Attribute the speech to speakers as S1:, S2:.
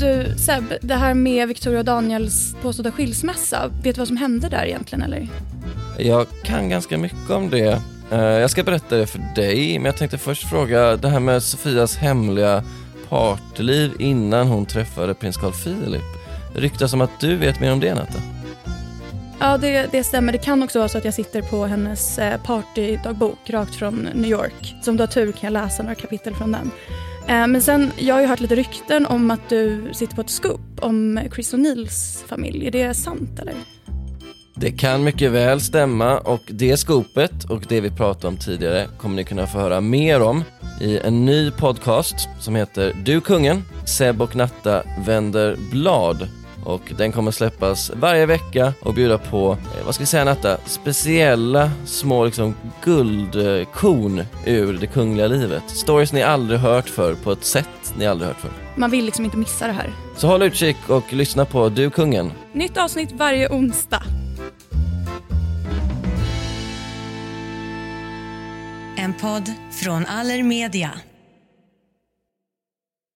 S1: Du Seb, det här med Victoria och Daniels påstådda skilsmässa, vet du vad som hände där egentligen eller?
S2: Jag kan ganska mycket om det. Eh, Jag ska berätta det för dig, men jag tänkte först fråga det här med Sofias hemliga partyliv innan hon träffade prins Carl Philip. Det ryktas om att du vet mer om det Natta.
S1: Ja, det, det stämmer. Det kan också vara så att jag sitter på hennes eh, partydagbok rakt från New York. Så om du har tur kan jag läsa några kapitel från den. Eh, men sen, jag har ju hört lite rykten om att du sitter på ett scoop om Chris O'Neills familj. Är det sant eller?
S2: Det kan mycket väl stämma och det skopet och det vi pratade om tidigare kommer ni kunna få höra mer om i en ny podcast som heter Du kungen, Seb och Natta vänder blad och den kommer släppas varje vecka och bjuda på, eh, vad ska vi säga Natta, speciella små liksom guldkorn ur det kungliga livet. Stories ni aldrig hört för på ett sätt ni aldrig hört för.
S1: Man vill liksom inte missa det här.
S2: Så håll utkik och lyssna på Du kungen.
S1: Nytt avsnitt varje onsdag.
S3: En podd från Allermedia.